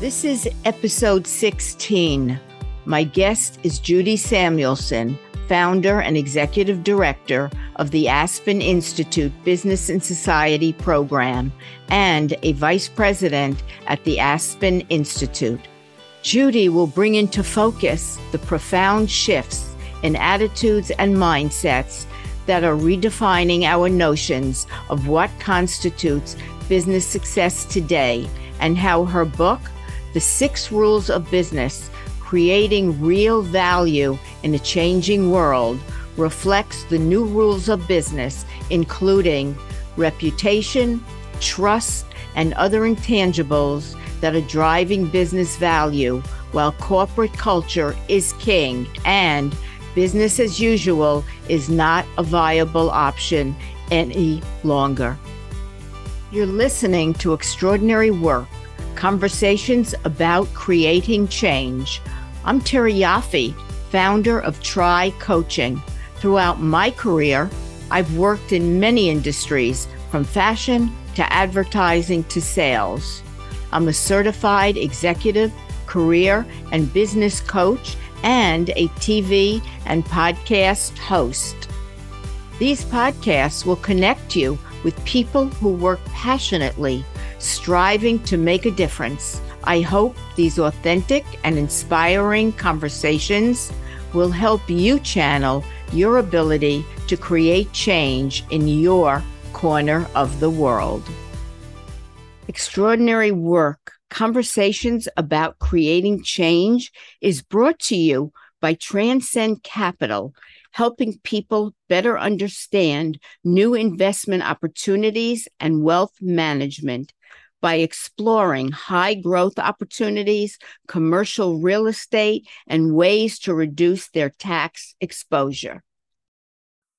This is episode 16. My guest is Judy Samuelson, founder and executive director of the Aspen Institute Business and Society program and a vice president at the Aspen Institute. Judy will bring into focus the profound shifts in attitudes and mindsets that are redefining our notions of what constitutes business success today and how her book, The Six Rules of Business Creating Real Value in a Changing World, reflects the new rules of business, including reputation, trust, and other intangibles that are driving business value while corporate culture is king and business as usual is not a viable option any longer. You're listening to Extraordinary Work Conversations about Creating Change. I'm Terry Yoffe, founder of Try Coaching. Throughout my career, I've worked in many industries, from fashion to advertising to sales. I'm a certified executive, career, and business coach and a TV and podcast host. These podcasts will connect you with people who work passionately, striving to make a difference. I hope these authentic and inspiring conversations will help you channel your ability to create change in your corner of the world. Extraordinary Work Conversations about Creating Change is brought to you by Transcend Capital helping people better understand new investment opportunities and wealth management by exploring high growth opportunities, commercial real estate, and ways to reduce their tax exposure.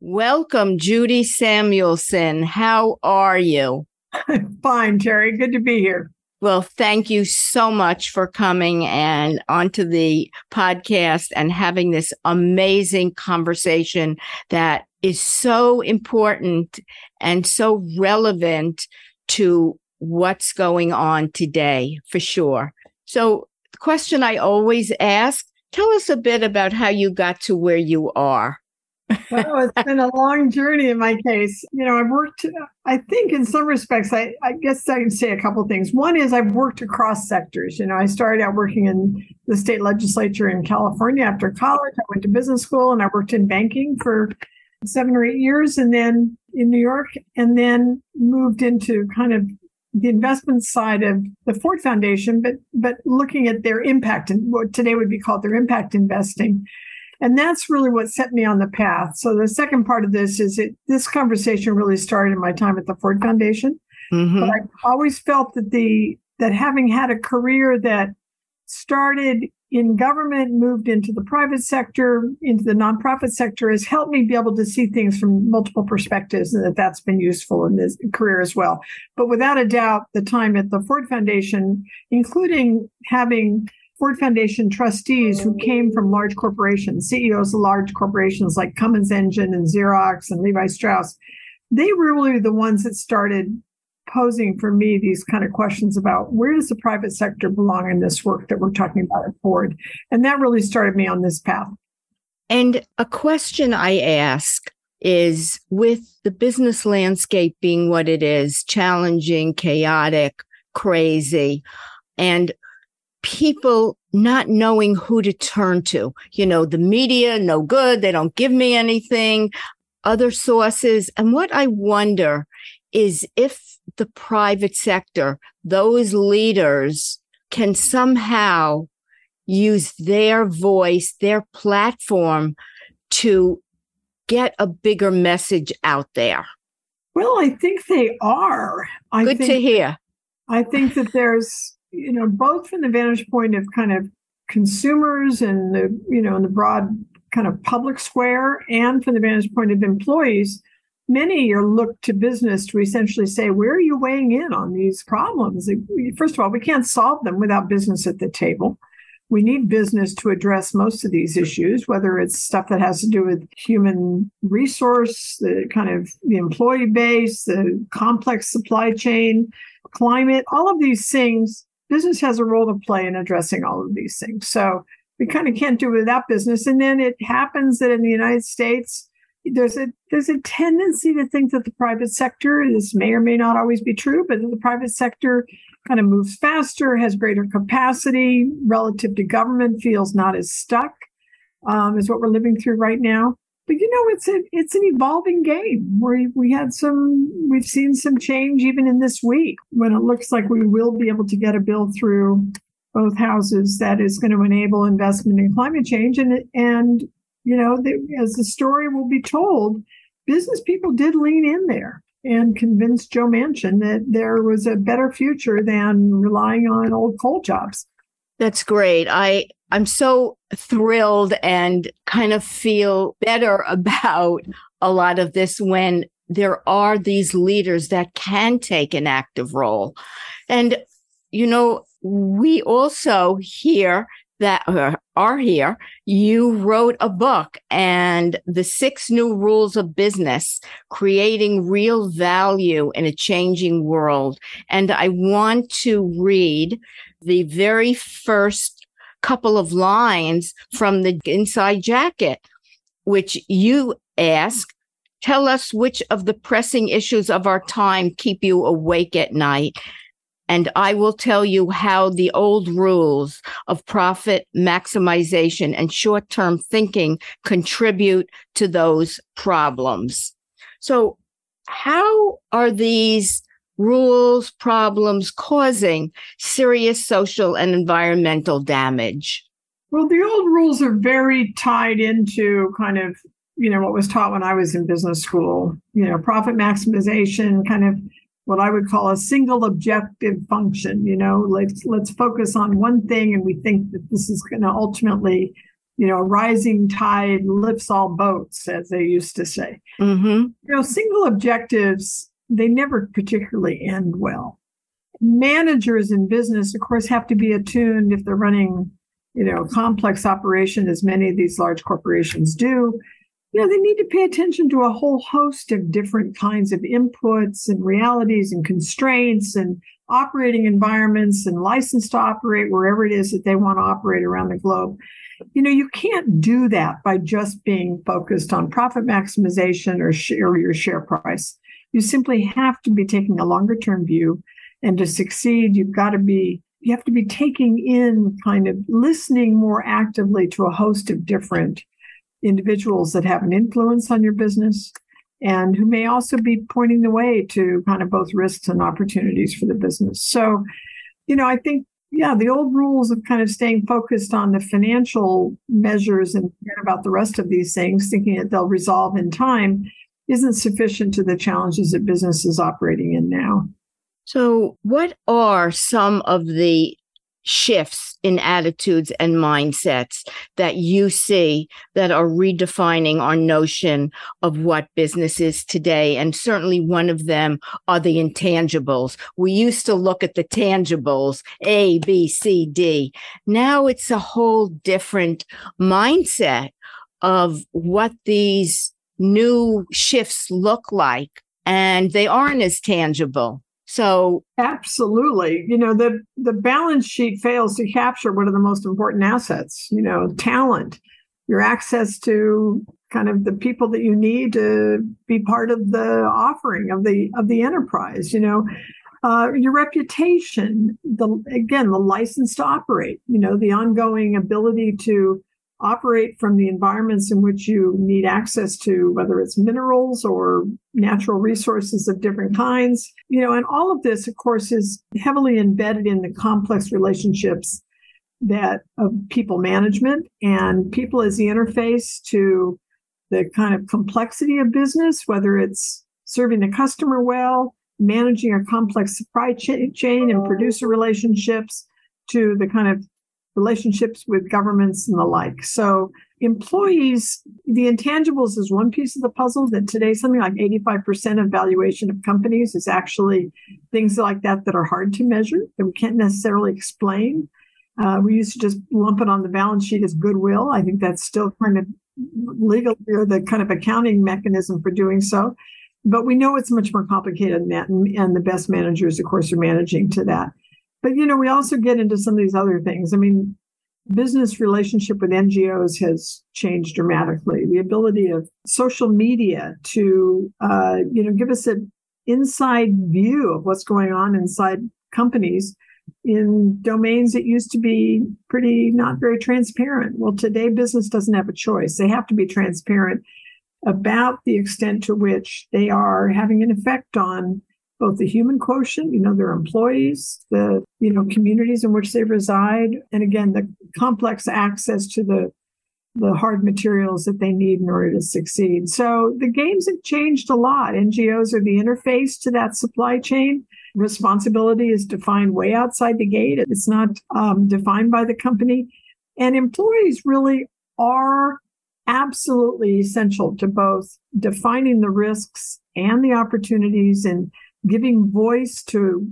Welcome, Judy Samuelson. How are you? Fine, Terry. Good to be here. Well, thank you so much for coming and onto the podcast and having this amazing conversation that is so important and so relevant to what's going on today for sure. So, the question I always ask, tell us a bit about how you got to where you are well, it's been a long journey in my case. You know, I've worked, I think in some respects, I, I guess I can say a couple things. One is I've worked across sectors. You know, I started out working in the state legislature in California after college. I went to business school and I worked in banking for seven or eight years and then in New York, and then moved into kind of the investment side of the Ford Foundation, but but looking at their impact and what today would be called their impact investing. And that's really what set me on the path. So the second part of this is it this conversation really started in my time at the Ford Foundation. Mm-hmm. But I always felt that the that having had a career that started in government, moved into the private sector, into the nonprofit sector, has helped me be able to see things from multiple perspectives, and that that's been useful in this career as well. But without a doubt, the time at the Ford Foundation, including having Ford Foundation trustees who came from large corporations, CEOs of large corporations like Cummins Engine and Xerox and Levi Strauss, they were really the ones that started posing for me these kind of questions about where does the private sector belong in this work that we're talking about at Ford? And that really started me on this path. And a question I ask is with the business landscape being what it is, challenging, chaotic, crazy, and people not knowing who to turn to. You know, the media, no good. They don't give me anything, other sources. And what I wonder is if the private sector, those leaders can somehow use their voice, their platform to get a bigger message out there. Well, I think they are. I Good think, to hear. I think that there's you know, both from the vantage point of kind of consumers and the, you know, in the broad kind of public square and from the vantage point of employees, many are looked to business to essentially say, where are you weighing in on these problems? First of all, we can't solve them without business at the table. We need business to address most of these issues, whether it's stuff that has to do with human resource, the kind of the employee base, the complex supply chain, climate, all of these things business has a role to play in addressing all of these things. So we kind of can't do without business. And then it happens that in the United States, there's a there's a tendency to think that the private sector, this may or may not always be true, but the private sector kind of moves faster, has greater capacity relative to government, feels not as stuck, um, is what we're living through right now. But you know, it's a it's an evolving game. We we had some we've seen some change even in this week when it looks like we will be able to get a bill through both houses that is going to enable investment in climate change and and you know as the story will be told business people did lean in there and convinced joe manchin that there was a better future than relying on old coal jobs. That's great. I i'm so thrilled and kind of feel better about a lot of this when there are these leaders that can take an active role. And you know we also hear that are here, you wrote a book and the six new rules of business, creating real value in a changing world. And I want to read the very first couple of lines from the inside jacket, which you ask, tell us which of the pressing issues of our time keep you awake at night and I will tell you how the old rules of profit maximization and short term thinking contribute to those problems. So, how are these rules, problems causing serious social and environmental damage? Well, the old rules are very tied into kind of, you know, what was taught when I was in business school, you know, profit maximization, kind of what I would call a single objective function. You know, let's let's focus on one thing, and we think that this is going to ultimately, you know, a rising tide lifts all boats, as they used to say. Mm-hmm. You know, single objectives they never particularly end well. Managers in business, of course, have to be attuned if they're running, you know, complex operation, as many of these large corporations do you know, they need to pay attention to a whole host of different kinds of inputs and realities and constraints and operating environments and license to operate wherever it is that they want to operate around the globe. You know, you can't do that by just being focused on profit maximization or, share, or your share price. You simply have to be taking a longer term view. And to succeed, you've got to be you have to be taking in kind of listening more actively to a host of different individuals that have an influence on your business and who may also be pointing the way to kind of both risks and opportunities for the business. So, you know, I think, yeah, the old rules of kind of staying focused on the financial measures and about the rest of these things, thinking that they'll resolve in time, isn't sufficient to the challenges that business is operating in now. So, what are some of the shifts in attitudes and mindsets that you see that are redefining our notion of what business is today. And certainly one of them are the intangibles. We used to look at the tangibles, A, B, C, D. Now it's a whole different mindset of what these new shifts look like. And they aren't as tangible. So absolutely, you know, the the balance sheet fails to capture one of the most important assets, you know, talent, your access to kind of the people that you need to be part of the offering of the of the enterprise, you know. Uh, your reputation, the again, the license to operate, you know, the ongoing ability to operate from the environments in which you need access to, whether it's minerals or natural resources of different kinds. You know, and all of this, of course, is heavily embedded in the complex relationships that of people management and people as the interface to the kind of complexity of business, whether it's serving the customer well, managing a complex supply chain and producer relationships to the kind of relationships with governments and the like. So employees, the intangibles is one piece of the puzzle that today something like 85% of valuation of companies is actually things like that that are hard to measure, that we can't necessarily explain. Uh, we used to just lump it on the balance sheet as goodwill. I think that's still kind of legal or the kind of accounting mechanism for doing so. But we know it's much more complicated than that. And, and the best managers, of course, are managing to that. But you know, we also get into some of these other things. I mean, business relationship with NGOs has changed dramatically. The ability of social media to, uh, you know, give us an inside view of what's going on inside companies in domains that used to be pretty not very transparent. Well, today business doesn't have a choice. They have to be transparent about the extent to which they are having an effect on both the human quotient, you know, their employees, the, you know, communities in which they reside, and again, the complex access to the the hard materials that they need in order to succeed. So the games have changed a lot. NGOs are the interface to that supply chain. Responsibility is defined way outside the gate. It's not um, defined by the company. And employees really are absolutely essential to both defining the risks and the opportunities and giving voice to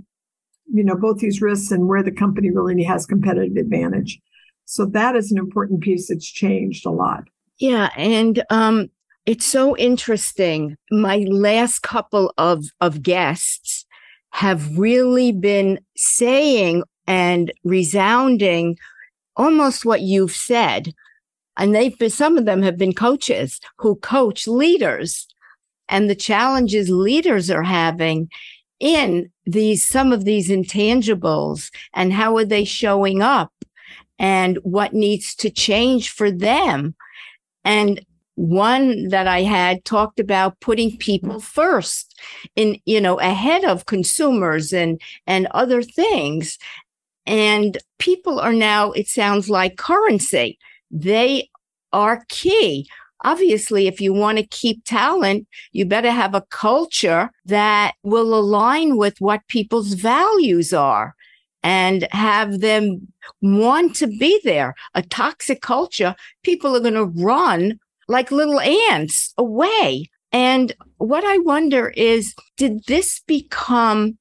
you know both these risks and where the company really has competitive advantage. So that is an important piece that's changed a lot. Yeah and um it's so interesting. My last couple of of guests have really been saying and resounding almost what you've said. And they've been some of them have been coaches who coach leaders and the challenges leaders are having in these some of these intangibles and how are they showing up and what needs to change for them. And one that i had talked about putting people first in you know ahead of consumers and and other things. And people are now it sounds like currency. They are key obviously, if you want to keep talent, you better have a culture that will align with what people's values are and have them want to be there. A toxic culture, people are going to run like little ants away. And what I wonder is, did this become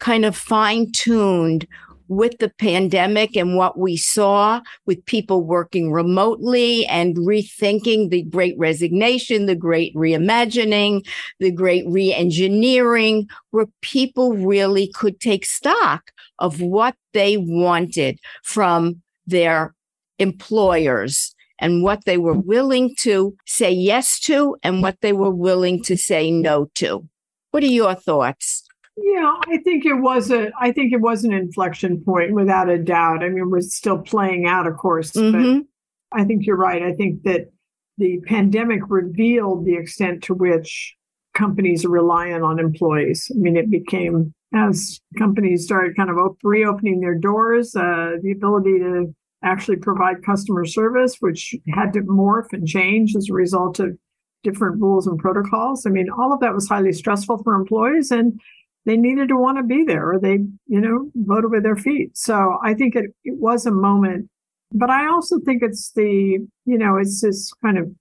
kind of fine tuned with the pandemic and what we saw with people working remotely and rethinking the great resignation, the great reimagining, the great reengineering, where people really could take stock of what they wanted from their employers and what they were willing to say yes to and what they were willing to say no to. What are your thoughts? Yeah, I think it was a I think it was an inflection point without a doubt. I mean, we're still playing out, of course, mm-hmm. but I think you're right. I think that the pandemic revealed the extent to which companies are reliant on employees. I mean, it became as companies started kind of op- reopening their doors, uh, the ability to actually provide customer service, which had to morph and change as a result of different rules and protocols. I mean, all of that was highly stressful for employees and they needed to want to be there or they, you know, voted with their feet. So I think it, it was a moment, but I also think it's the, you know, it's this kind of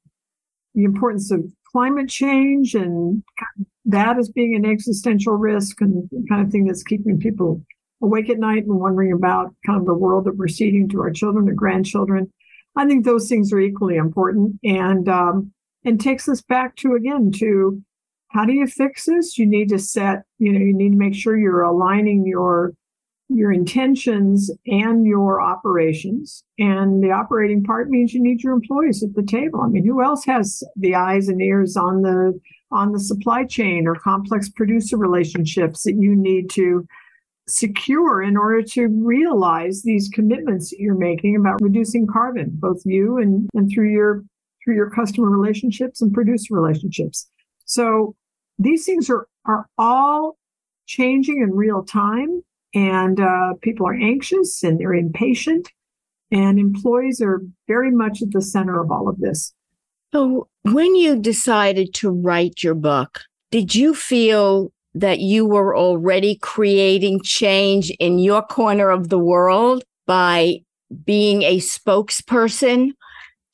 the importance of climate change and that as being an existential risk and kind of thing that's keeping people awake at night and wondering about kind of the world that we're seeding to our children and grandchildren. I think those things are equally important and um, and takes us back to again to how do you fix this? You need to set, you know, you need to make sure you're aligning your your intentions and your operations. And the operating part means you need your employees at the table. I mean, who else has the eyes and ears on the on the supply chain or complex producer relationships that you need to secure in order to realize these commitments that you're making about reducing carbon, both you and, and through your through your customer relationships and producer relationships. So these things are are all changing in real time, and uh, people are anxious and they're impatient, and employees are very much at the center of all of this. So, when you decided to write your book, did you feel that you were already creating change in your corner of the world by being a spokesperson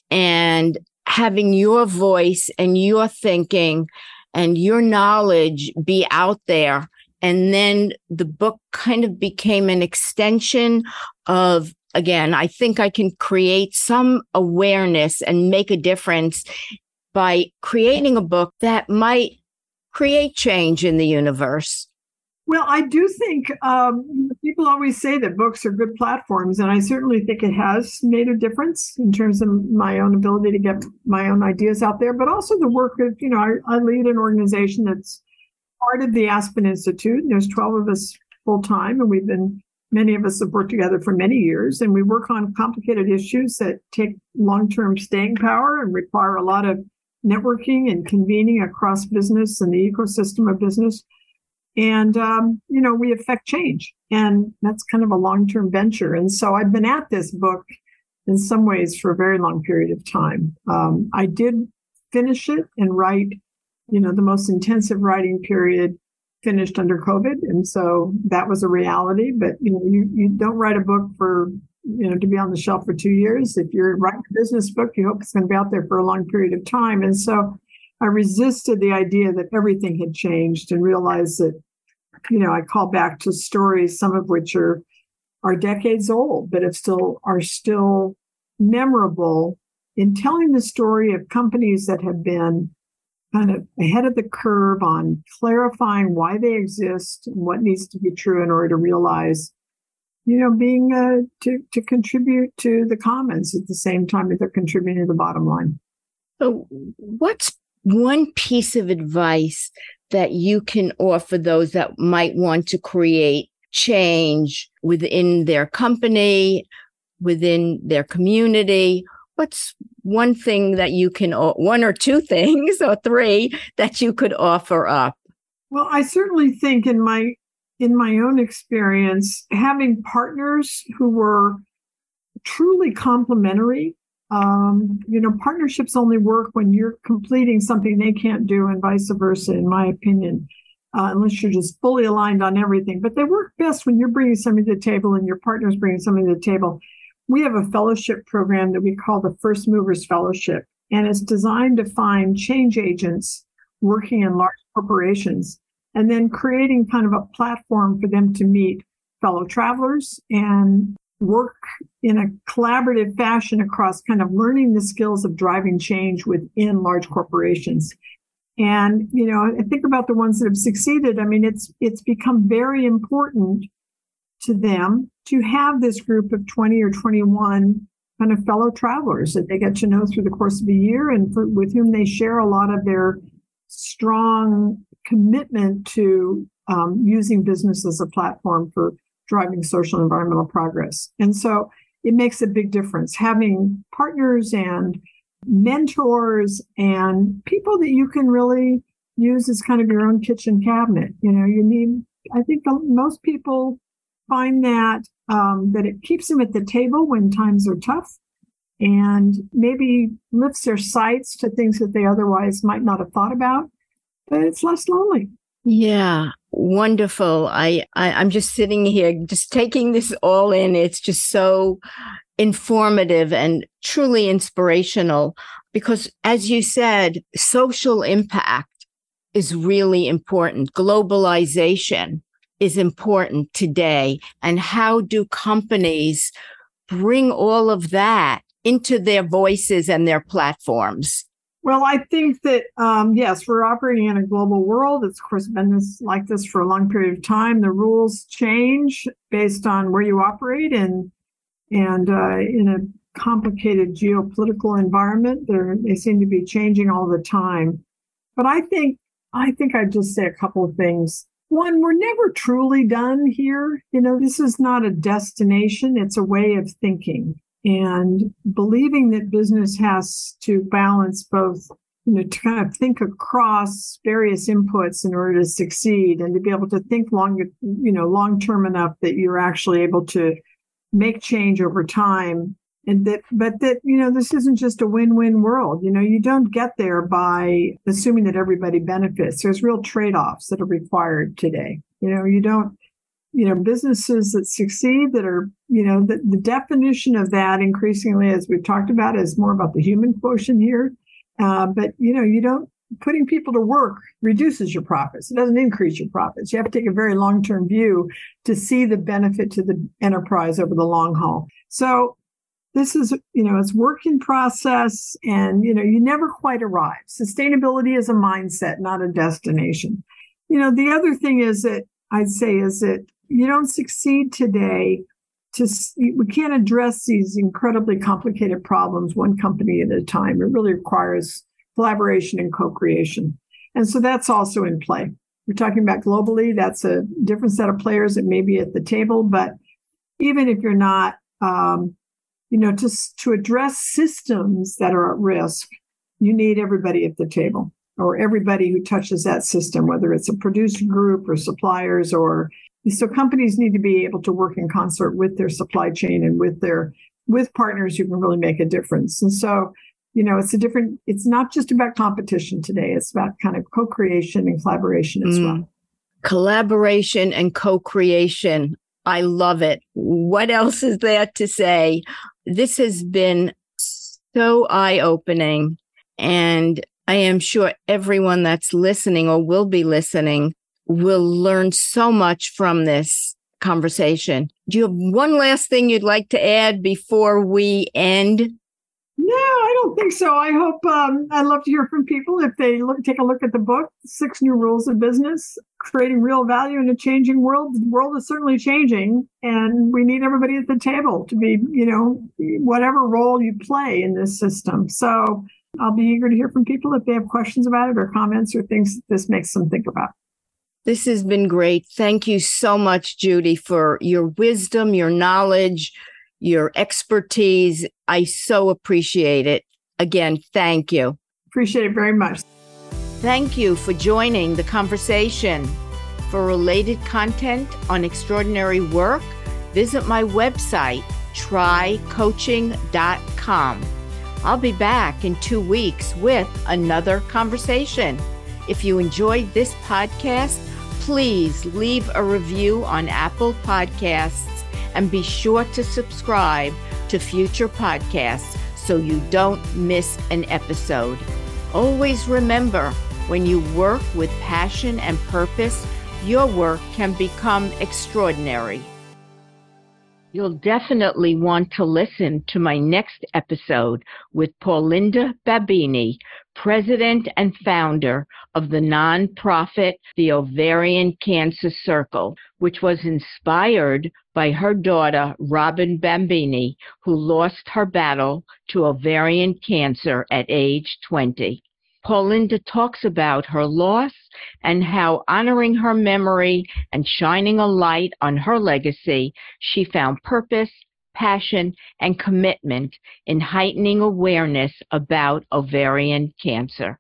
and having your voice and your thinking and your knowledge be out there. And then the book kind of became an extension of, again, I think I can create some awareness and make a difference by creating a book that might create change in the universe. Well, I do think um, people always say that books are good platforms, and I certainly think it has made a difference in terms of my own ability to get my own ideas out there, but also the work of, you know, I, I lead an organization that's part of the Aspen Institute. And there's 12 of us full time, and we've been, many of us have worked together for many years, and we work on complicated issues that take long term staying power and require a lot of networking and convening across business and the ecosystem of business and um, you know we affect change and that's kind of a long-term venture. And so i've been at this book in some ways for a very long period of time. Um, i did finish it and write you know the most intensive writing period finished under covid. And so that was a reality. But you know you, you don't write a book for you know to be on the shelf for two years. If you're writing a business book you hope it's going to be out there for a long period of time. And so I resisted the idea that everything had changed and realized that you know, I call back to stories, some of which are are decades old, but have still are still memorable in telling the story of companies that have been kind of ahead of the curve on clarifying why they exist and what needs to be true in order to realize, you know, being uh, to to contribute to the commons at the same time that they're contributing to the bottom line. So, what's one piece of advice that you can offer those that might want to create change within their company, within their community? What's one thing that you can, one or two things or three that you could offer up? Well, I certainly think in my in my own experience, having partners who were truly complementary um, you know, partnerships only work when you're completing something they can't do, and vice versa, in my opinion, uh, unless you're just fully aligned on everything. But they work best when you're bringing something to the table and your partner's bringing something to the table. We have a fellowship program that we call the First Movers Fellowship, and it's designed to find change agents working in large corporations and then creating kind of a platform for them to meet fellow travelers and work in a collaborative fashion across kind of learning the skills of driving change within large corporations. And, you know, I think about the ones that have succeeded. I mean, it's, it's become very important to them to have this group of 20 or 21 kind of fellow travelers that they get to know through the course of a year and for, with whom they share a lot of their strong commitment to um, using business as a platform for driving social environmental progress. And so it makes a big difference having partners and mentors and people that you can really use as kind of your own kitchen cabinet. You know, you need, I think most people find that, um, that it keeps them at the table when times are tough and maybe lifts their sights to things that they otherwise might not have thought about, but it's less lonely. Yeah, wonderful. I, I I'm just sitting here, just taking this all in. It's just so informative and truly inspirational because, as you said, social impact is really important. Globalization is important today. And how do companies bring all of that into their voices and their platforms? Well, I think that um, yes, we're operating in a global world. It's of course been this, like this for a long period of time. The rules change based on where you operate, and and uh, in a complicated geopolitical environment, they seem to be changing all the time. But I think I think I'd just say a couple of things. One, we're never truly done here. You know, this is not a destination; it's a way of thinking and believing that business has to balance both you know to kind of think across various inputs in order to succeed and to be able to think long you know long term enough that you're actually able to make change over time. And that but that you know this isn't just a win-win world. You know you don't get there by assuming that everybody benefits. There's real trade-offs that are required today. You know you don't you know businesses that succeed that are you know the, the definition of that increasingly as we've talked about is more about the human quotient here. Uh, but you know you don't putting people to work reduces your profits. It doesn't increase your profits. You have to take a very long-term view to see the benefit to the enterprise over the long haul. So this is you know it's work in process and you know you never quite arrive. Sustainability is a mindset not a destination. You know the other thing is that I'd say is that you don't succeed today to we can't address these incredibly complicated problems one company at a time. It really requires collaboration and co-creation. And so that's also in play. We're talking about globally, that's a different set of players that may be at the table, but even if you're not um, you know, to, to address systems that are at risk, you need everybody at the table or everybody who touches that system, whether it's a producer group or suppliers or so companies need to be able to work in concert with their supply chain and with their with partners who can really make a difference. And so, you know, it's a different, it's not just about competition today. It's about kind of co-creation and collaboration as mm. well. Collaboration and co-creation. I love it. What else is there to say? This has been so eye opening. And I am sure everyone that's listening or will be listening will learn so much from this conversation. Do you have one last thing you'd like to add before we end? No, I don't think so. I hope um, I'd love to hear from people if they look, take a look at the book, Six New Rules of Business, Creating Real Value in a Changing World. The world is certainly changing, and we need everybody at the table to be, you know, whatever role you play in this system. So I'll be eager to hear from people if they have questions about it or comments or things this makes them think about. This has been great. Thank you so much, Judy, for your wisdom, your knowledge, your expertise. I so appreciate it. Again, thank you. Appreciate it very much. Thank you for joining the conversation. For related content on extraordinary work, visit my website, trycoaching.com. I'll be back in two weeks with another conversation. If you enjoyed this podcast, please leave a review on Apple Podcasts and be sure to subscribe to future podcasts so you don't miss an episode. Always remember when you work with passion and purpose, your work can become extraordinary. You'll definitely want to listen to my next episode with Paulinda Babini, president and founder of the nonprofit The Ovarian Cancer Circle, which was inspired by her daughter, Robin Babini, who lost her battle to ovarian cancer at age 20. Paulinda talks about her loss and how honoring her memory and shining a light on her legacy, she found purpose, passion, and commitment in heightening awareness about ovarian cancer.